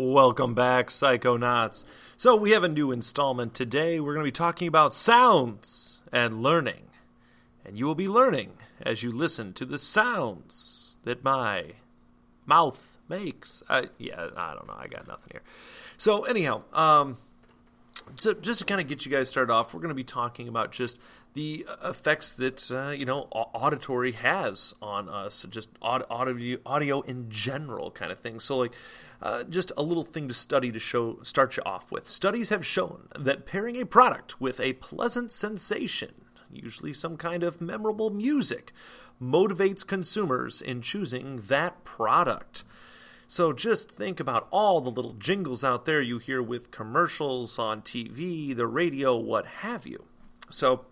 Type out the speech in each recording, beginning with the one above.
Welcome back, Psychonauts. So, we have a new installment today. We're going to be talking about sounds and learning. And you will be learning as you listen to the sounds that my mouth makes. I, yeah, I don't know. I got nothing here. So, anyhow, um, so just to kind of get you guys started off, we're going to be talking about just the effects that uh, you know auditory has on us, just audio, audio in general, kind of thing. So, like, uh, just a little thing to study to show start you off with. Studies have shown that pairing a product with a pleasant sensation, usually some kind of memorable music, motivates consumers in choosing that product. So just think about all the little jingles out there you hear with commercials on TV, the radio, what have you. So,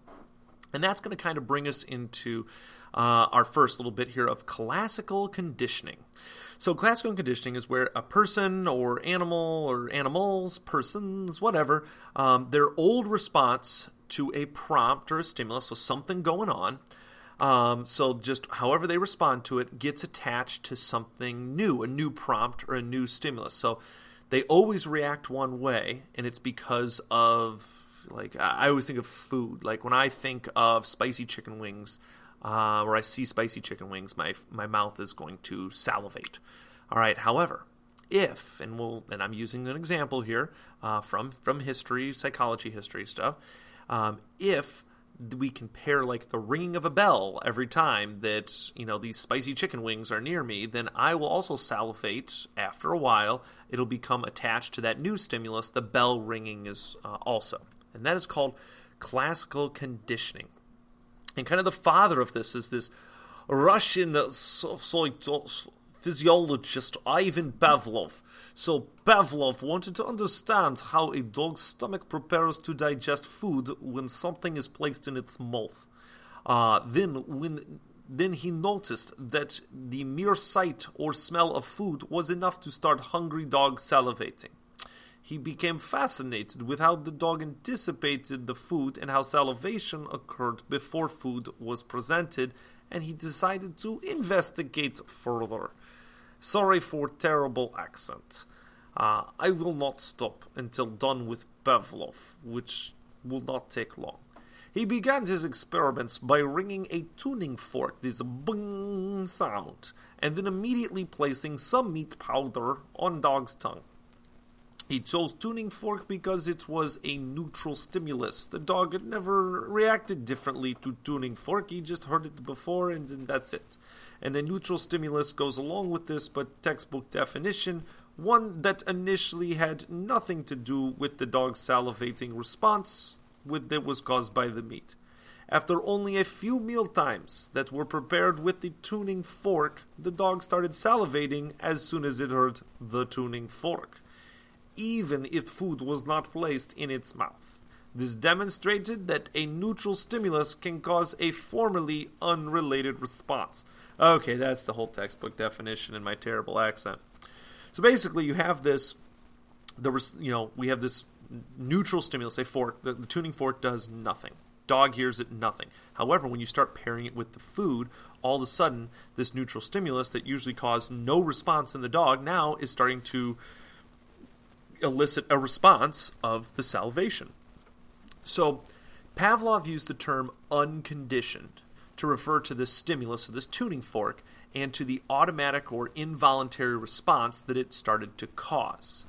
and that's going to kind of bring us into uh, our first little bit here of classical conditioning. So, classical conditioning is where a person or animal or animals, persons, whatever, um, their old response to a prompt or a stimulus, so something going on, um, so just however they respond to it gets attached to something new, a new prompt or a new stimulus. So they always react one way, and it's because of like I always think of food. Like when I think of spicy chicken wings, uh, or I see spicy chicken wings, my my mouth is going to salivate. All right. However, if and we'll and I'm using an example here uh, from from history, psychology, history stuff. Um, if we compare like the ringing of a bell every time that you know these spicy chicken wings are near me then i will also salivate after a while it'll become attached to that new stimulus the bell ringing is uh, also and that is called classical conditioning and kind of the father of this is this russian physiologist ivan pavlov so Pavlov wanted to understand how a dog's stomach prepares to digest food when something is placed in its mouth. Uh, then, when then he noticed that the mere sight or smell of food was enough to start hungry dogs salivating. He became fascinated with how the dog anticipated the food and how salivation occurred before food was presented, and he decided to investigate further. Sorry for terrible accent. Uh, I will not stop until done with Pavlov, which will not take long. He began his experiments by ringing a tuning fork, this bing sound, and then immediately placing some meat powder on dog's tongue. He chose tuning fork because it was a neutral stimulus. The dog had never reacted differently to tuning fork. He just heard it before and that's it. And a neutral stimulus goes along with this, but textbook definition, one that initially had nothing to do with the dog's salivating response with, that was caused by the meat. After only a few meal times that were prepared with the tuning fork, the dog started salivating as soon as it heard the tuning fork even if food was not placed in its mouth. This demonstrated that a neutral stimulus can cause a formerly unrelated response. Okay, that's the whole textbook definition in my terrible accent. So basically, you have this, the you know, we have this neutral stimulus, a fork. The, the tuning fork does nothing. Dog hears it, nothing. However, when you start pairing it with the food, all of a sudden, this neutral stimulus that usually caused no response in the dog now is starting to elicit a response of the salvation. So, Pavlov used the term unconditioned to refer to this stimulus, or this tuning fork, and to the automatic or involuntary response that it started to cause.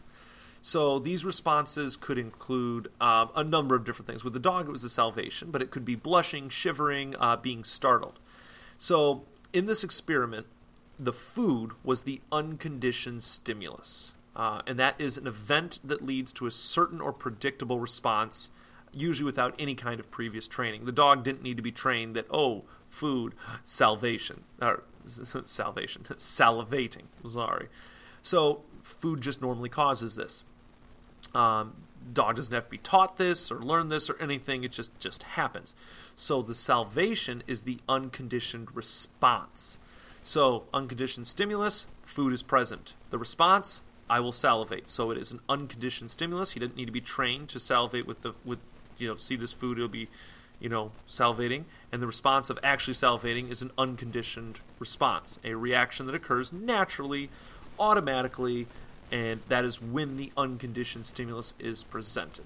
So these responses could include uh, a number of different things. With the dog, it was the salvation, but it could be blushing, shivering, uh, being startled. So in this experiment, the food was the unconditioned stimulus. Uh, and that is an event that leads to a certain or predictable response, usually without any kind of previous training. The dog didn't need to be trained that, oh, food, salvation, or salvation, salivating, sorry. So, food just normally causes this. Um, dog doesn't have to be taught this or learn this or anything, it just, just happens. So, the salvation is the unconditioned response. So, unconditioned stimulus, food is present. The response, I will salivate. So it is an unconditioned stimulus. He didn't need to be trained to salivate with the with you know see this food. It'll be you know salivating, and the response of actually salivating is an unconditioned response, a reaction that occurs naturally, automatically, and that is when the unconditioned stimulus is presented.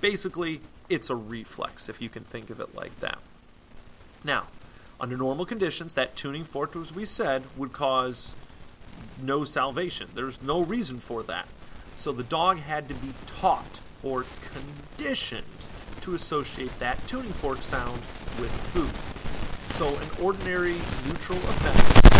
Basically, it's a reflex, if you can think of it like that. Now, under normal conditions, that tuning fork, as we said, would cause no salvation. There's no reason for that. So the dog had to be taught or conditioned to associate that tuning fork sound with food. So an ordinary neutral event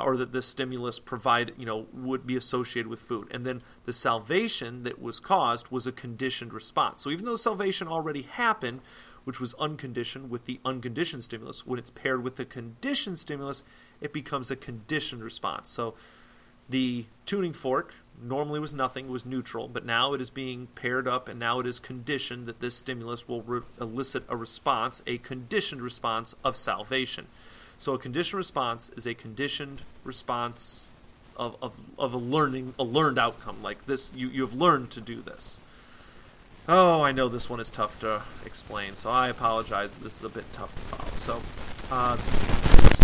uh, or that this stimulus provide you know would be associated with food. And then the salvation that was caused was a conditioned response. So even though salvation already happened which was unconditioned with the unconditioned stimulus when it's paired with the conditioned stimulus it becomes a conditioned response. So the tuning fork normally was nothing was neutral but now it is being paired up and now it is conditioned that this stimulus will re- elicit a response a conditioned response of salvation so a conditioned response is a conditioned response of, of, of a learning a learned outcome. Like this, you, you have learned to do this. Oh, I know this one is tough to explain, so I apologize. This is a bit tough to follow. So, uh,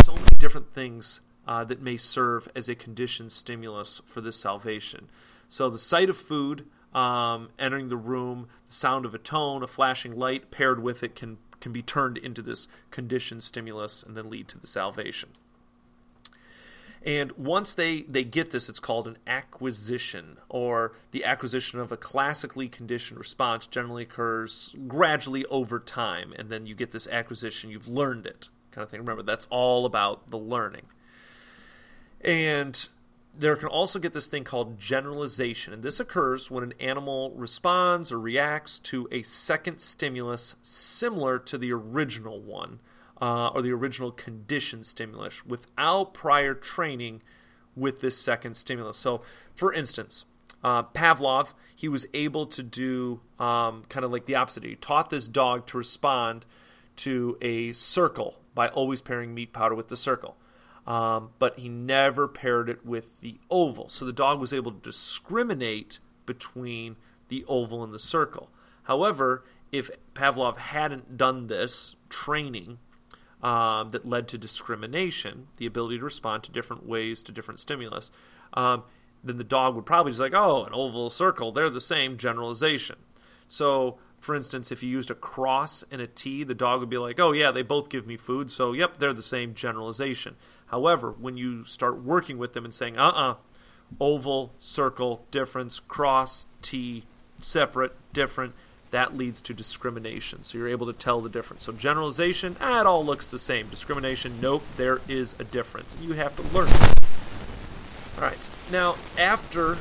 so many different things uh, that may serve as a conditioned stimulus for this salvation. So, the sight of food um, entering the room, the sound of a tone, a flashing light paired with it can can be turned into this conditioned stimulus and then lead to the salvation. And once they, they get this, it's called an acquisition, or the acquisition of a classically conditioned response generally occurs gradually over time, and then you get this acquisition, you've learned it, kind of thing. Remember, that's all about the learning. And there can also get this thing called generalization, and this occurs when an animal responds or reacts to a second stimulus similar to the original one uh, or the original conditioned stimulus without prior training with this second stimulus. So, for instance, uh, Pavlov, he was able to do um, kind of like the opposite. He taught this dog to respond to a circle by always pairing meat powder with the circle um, but he never paired it with the oval. So the dog was able to discriminate between the oval and the circle. However, if Pavlov hadn't done this training um, that led to discrimination, the ability to respond to different ways to different stimulus, um, then the dog would probably just like, oh, an oval, circle, they're the same generalization. So, for instance, if you used a cross and a T, the dog would be like, oh, yeah, they both give me food, so yep, they're the same generalization. However, when you start working with them and saying, uh uh-uh, uh, oval, circle, difference, cross, T, separate, different, that leads to discrimination. So you're able to tell the difference. So generalization, ah, it all looks the same. Discrimination, nope, there is a difference. You have to learn. All right. Now, after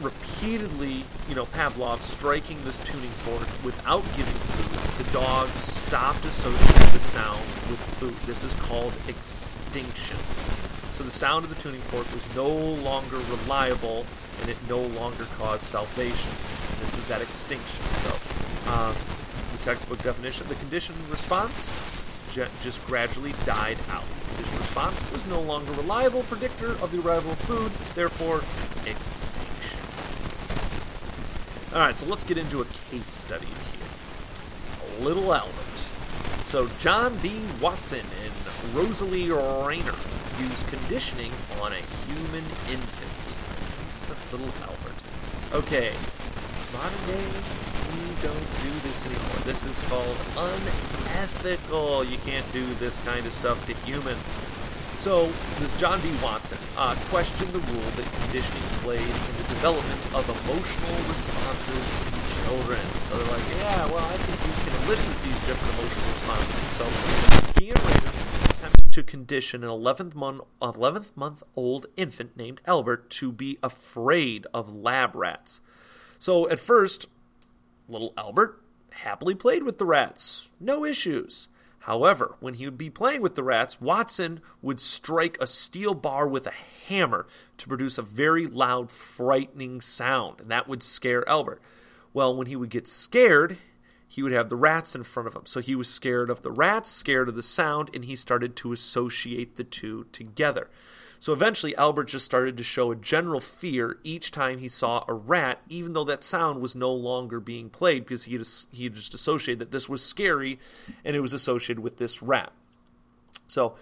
repeatedly, you know, Pavlov striking this tuning fork without giving food, the dog stopped associating the sound with food. This is called extinction. So the sound of the tuning fork was no longer reliable and it no longer caused salvation. This is that extinction. So, um, the textbook definition the conditioned response just gradually died out. This response was no longer reliable predictor of the arrival of food, therefore, extinction. Alright, so let's get into a case study here. Little Albert. So, John B. Watson and Rosalie Rayner use conditioning on a human infant. Case of Little Albert. Okay, modern day, we don't do this anymore. This is called unethical. You can't do this kind of stuff to humans. So, this John B. Watson uh, questioned the role that conditioning played in the development of emotional responses in children. So they're like, yeah, well, I think we can elicit these different emotional responses. So he and Rayner attempted to condition an 11th month, 11th month old infant named Albert to be afraid of lab rats. So at first, little Albert happily played with the rats, no issues. However, when he would be playing with the rats, Watson would strike a steel bar with a hammer to produce a very loud, frightening sound, and that would scare Albert. Well, when he would get scared, he would have the rats in front of him. So he was scared of the rats, scared of the sound, and he started to associate the two together. So eventually, Albert just started to show a general fear each time he saw a rat, even though that sound was no longer being played because he had, he had just associated that this was scary and it was associated with this rat. So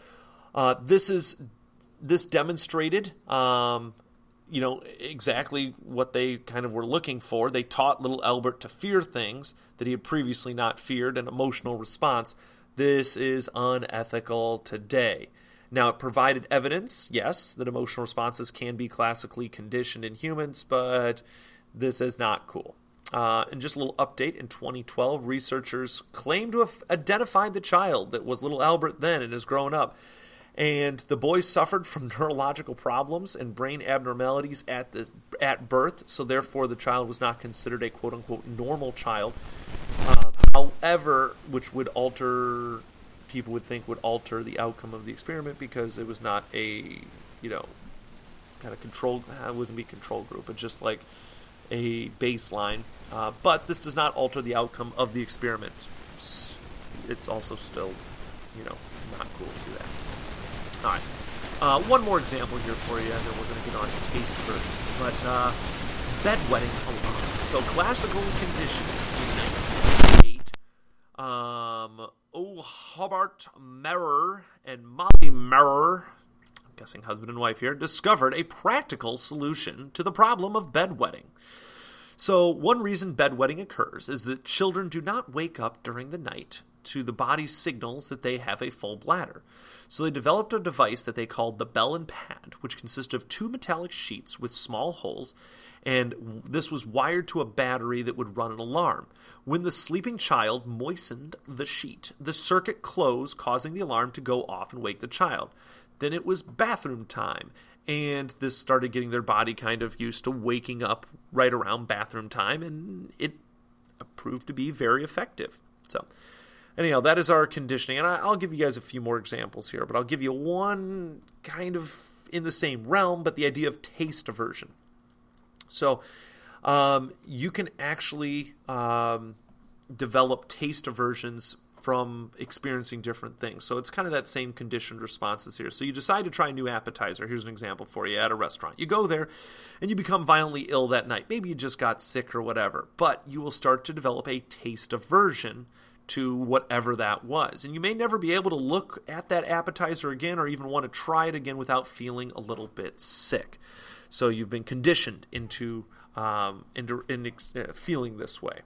uh, this is this demonstrated um, you know exactly what they kind of were looking for. They taught little Albert to fear things that he had previously not feared, an emotional response. This is unethical today. Now, it provided evidence, yes, that emotional responses can be classically conditioned in humans, but this is not cool. Uh, and just a little update in 2012, researchers claimed to have identified the child that was little Albert then and has grown up. And the boy suffered from neurological problems and brain abnormalities at the at birth, so therefore the child was not considered a quote unquote normal child. Uh, however, which would alter people would think would alter the outcome of the experiment because it was not a you know kind of control it wasn't be control group but just like a baseline. Uh, but this does not alter the outcome of the experiment. It's, it's, also still you know not cool to do that. All right. Uh, one more example here for you and then we're going to get on to taste aversions. But uh, bedwetting so classical conditions in 1988 Hobart Mowrer and Molly Mowrer, I'm guessing husband and wife here, discovered a practical solution to the problem of bedwetting. So, one reason bedwetting occurs is that children do not wake up during the night to the body's signals that they have a full bladder. So they developed a device that they called the bell and Pad, which consisted of two metallic sheets with small holes, and this was wired to a battery that would run an alarm. When the sleeping child moistened the sheet, the circuit closed, causing the alarm to go off and wake the child. Then it was bathroom time, and this started getting their body kind of used to waking up right around bathroom time, and it proved to be very effective. So, anyhow, that is our conditioning, and I'll give you guys a few more examples here, but I'll give you one kind of in the same realm, but the idea of taste aversion. So um, you can actually um, develop taste aversions from experiencing different things. So it's kind of that same conditioned responses here. So you decide to try a new appetizer. Here's an example for you at a restaurant. You go there and you become violently ill that night. Maybe you just got sick or whatever, but you will start to develop a taste aversion to whatever that was. And you may never be able to look at that appetizer again or even want to try it again without feeling a little bit sick. So you've been conditioned into um, into, in, uh, feeling this way.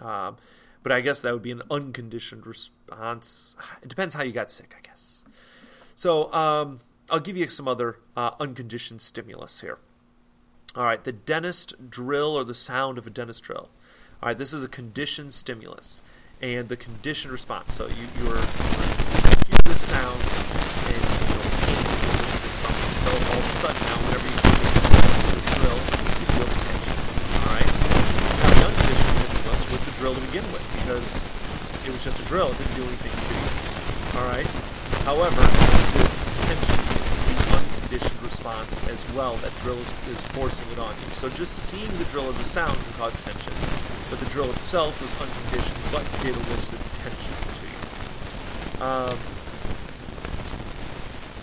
Um, but I guess that would be an unconditioned response. It depends how you got sick, I guess. So um, I'll give you some other uh, unconditioned stimulus here. All right, the dentist drill or the sound of a dentist drill. All right, this is a conditioned stimulus and the conditioned response. So you, you're, you hear the sound and you know, pain is So all of a sudden now, whenever you do this, this drill you feel tension. Alright? Now the unconditioned stimulus was the drill to begin with because it was just a drill. It didn't do anything to you. All right. However, this tension, the unconditioned response as well, that drill is, is forcing it on you. So just seeing the drill as a sound can cause tension, but the drill itself was unconditioned, but did elicit attention to you. Um,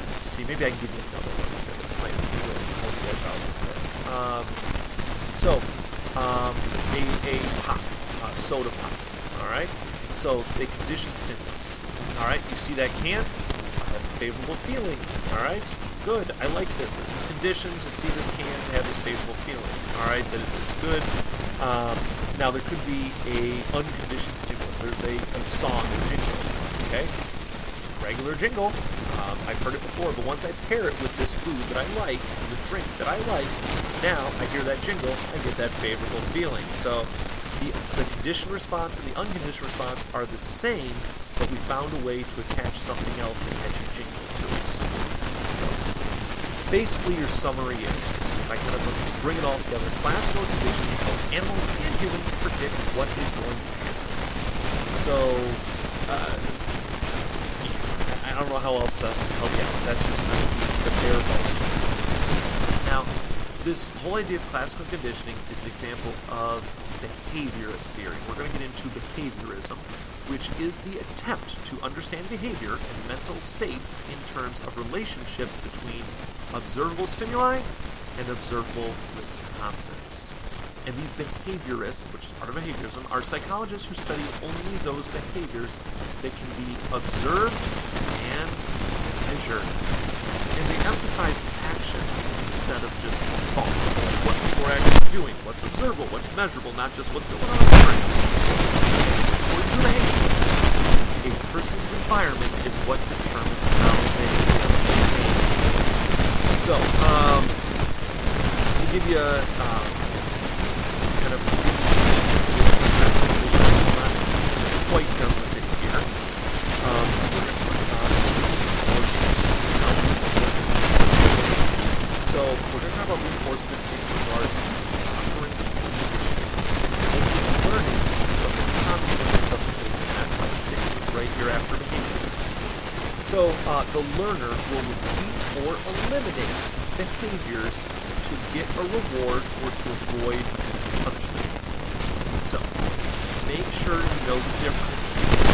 let's see. Maybe I can give you another one that might really help you guys out with this. Um, so, um, a, a pop soda pop. All right, so they condition stimulus. All right, you see that can? I have a favorable feeling. All right, good. I like this. This is conditioned to see this can have this favorable feeling. All right, that it's good. Um, now there could be a unconditioned stimulus. There's a, a song, a jingle. Okay, regular jingle. Um, I've heard it before, but once I pair it with this food that I like, this drink that I like, now I hear that jingle, I get that favorable feeling. So the, the conditioned response and the unconditioned response are the same, but we found a way to attach something else that catches jingle to it. So, basically, your summary is, kind of bring it all together, classical conditioning helps animals and humans predict what is going to happen. So, uh, I don't know how else to help you out. That's just kind of the bare bones. Now, this whole idea of classical conditioning is an example of behaviorist theory. We're going to get into behaviorism. Which is the attempt to understand behavior and mental states in terms of relationships between observable stimuli and observable responses. And these behaviorists, which is part of behaviorism, are psychologists who study only those behaviors that can be observed and measured. And they emphasize actions instead of just thoughts. What people are actually doing, what's observable, what's measurable, not just what's going on in the brain. According to behavior, a person's environment is what determines how they behave. So, um, to give you a um, kind of not quite done with it here. Um, we're going to talk about so we're going to talk about reinforcement in regard to operant conditioning. This is learning of the consequences of behavior. That's why it's stated right here after behaviors. So uh, the learner will repeat or eliminate behaviors to get a reward or to avoid punishment. So make sure you know the difference between.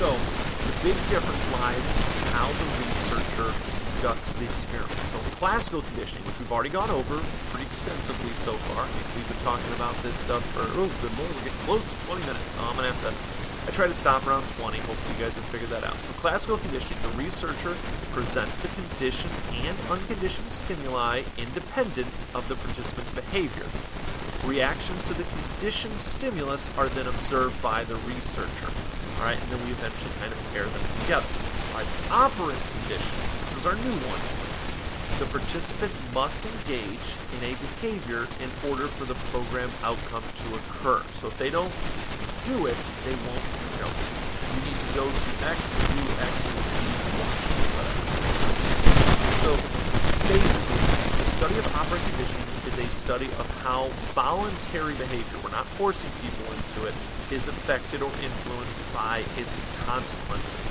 So the big difference lies in how the researcher conducts the experiment. So classical conditioning, which we've already gone over pretty extensively so far. We've been talking about this stuff for oh good lord, we're getting close to 20 minutes, so I'm gonna have to I try to stop around 20. Hopefully you guys have figured that out. So classical conditioning, the researcher presents the conditioned and unconditioned stimuli independent of the participant's behavior. Reactions to the conditioned stimulus are then observed by the researcher. All right, and then we eventually kind of pair them together. All right, operant conditioning. This is our new one. The participant must engage in a behavior in order for the program outcome to occur. So if they don't do it, they won't, you know, you need to go to X do X and C whatever. So basically, the study of operant conditioning is a study of how voluntary behavior, we're not forcing people into it, is affected or influenced by its consequences.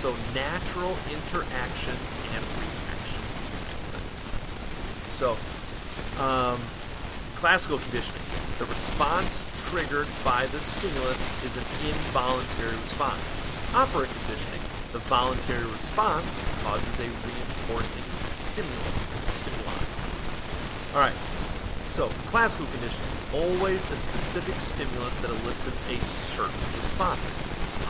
So natural interactions and reactions. So, um, classical conditioning. The response triggered by the stimulus is an involuntary response. Operant conditioning. The voluntary response causes a reinforcing stimulus. Stimuli. All right. So, classical conditioning. Always a specific stimulus that elicits a certain response.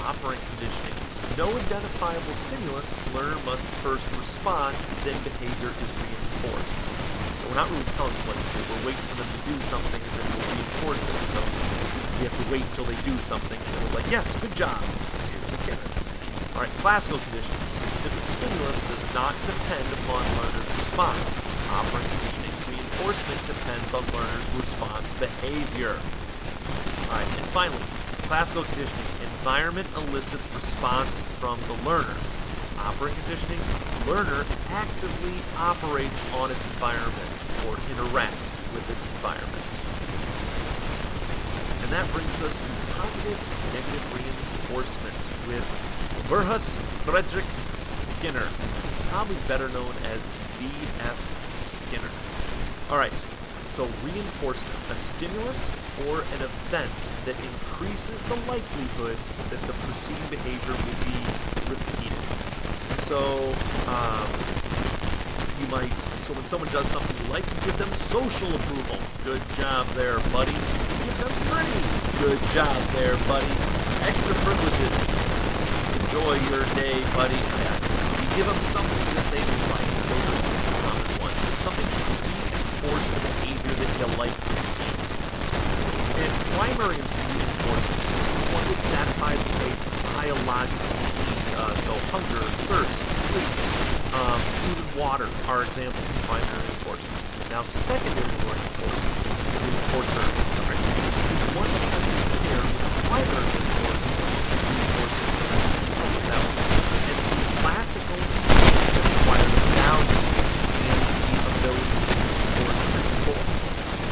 Operant conditioning. No identifiable stimulus, learner must first respond, then behavior is reinforced. We're not really telling them what to do. We're waiting for them to do something and then we'll reinforce it. So we have to wait until they do something and then we're like, yes, good job. Here's a carrot. All right, classical conditioning. Specific stimulus does not depend upon learner's response. Operant conditioning reinforcement depends on learner's response behavior. All right, and finally, classical conditioning. Environment elicits response from the learner. Operant conditioning, learner actively operates on its environment or interacts with its environment. And that brings us to positive and negative reinforcement with Burrhus Frederic Skinner, probably better known as B.F. Skinner. All right, so reinforcement, a stimulus or an event that increases the likelihood that the preceding behavior will be repeated. So, um, you might, so when someone does something you like, you give them social approval. Good job there, buddy. Give them money. Good job there, buddy. Extra privileges. Enjoy your day, buddy. You give them something that they like. Those are some common ones. It's something to reinforce the behavior that you like to see. And primary reinforcement this is one that satisfies a biological need. Uh, so hunger, thirst, sleep, um, food water are examples of primary reinforcement. Now secondary reinforcement, reinforcer, sorry, is one that has to compare with primary reinforcement reinforcement that and the classical that require the value and the ability to reinforce and for.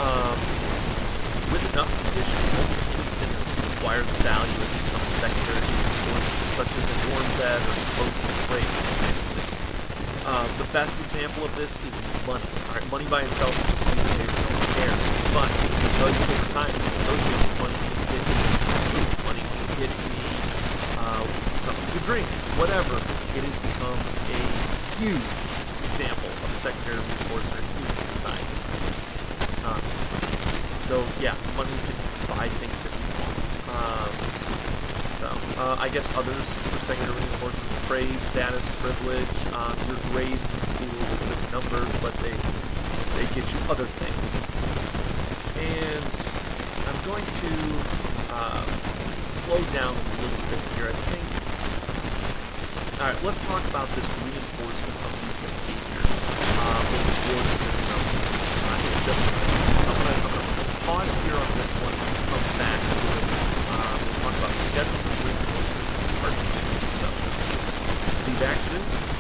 Um, with enough conditioning, almost any stimulus can acquire the value and become secondary reinforcement, such as a warm bed or smoking break. Uh, the best example of this is money. All right, money by itself is a behavior, don't care, but because over time it's associated with money, can get drink, whatever. It has become a huge example of secondary reinforcement in human society. Um, so yeah, money can buy things that we want. Um, so uh, I guess others for secondary reinforcement praise, status, privilege, um, your grades in school are just numbers, but they they get you other things. And I'm going to uh, slow down a little bit here. I think. All right, let's talk about this reinforcement of these behaviors uh, reward systems. Uh, pause here on this one and come back to it. Um, we'll talk about schedules and reinforcement. Be back soon.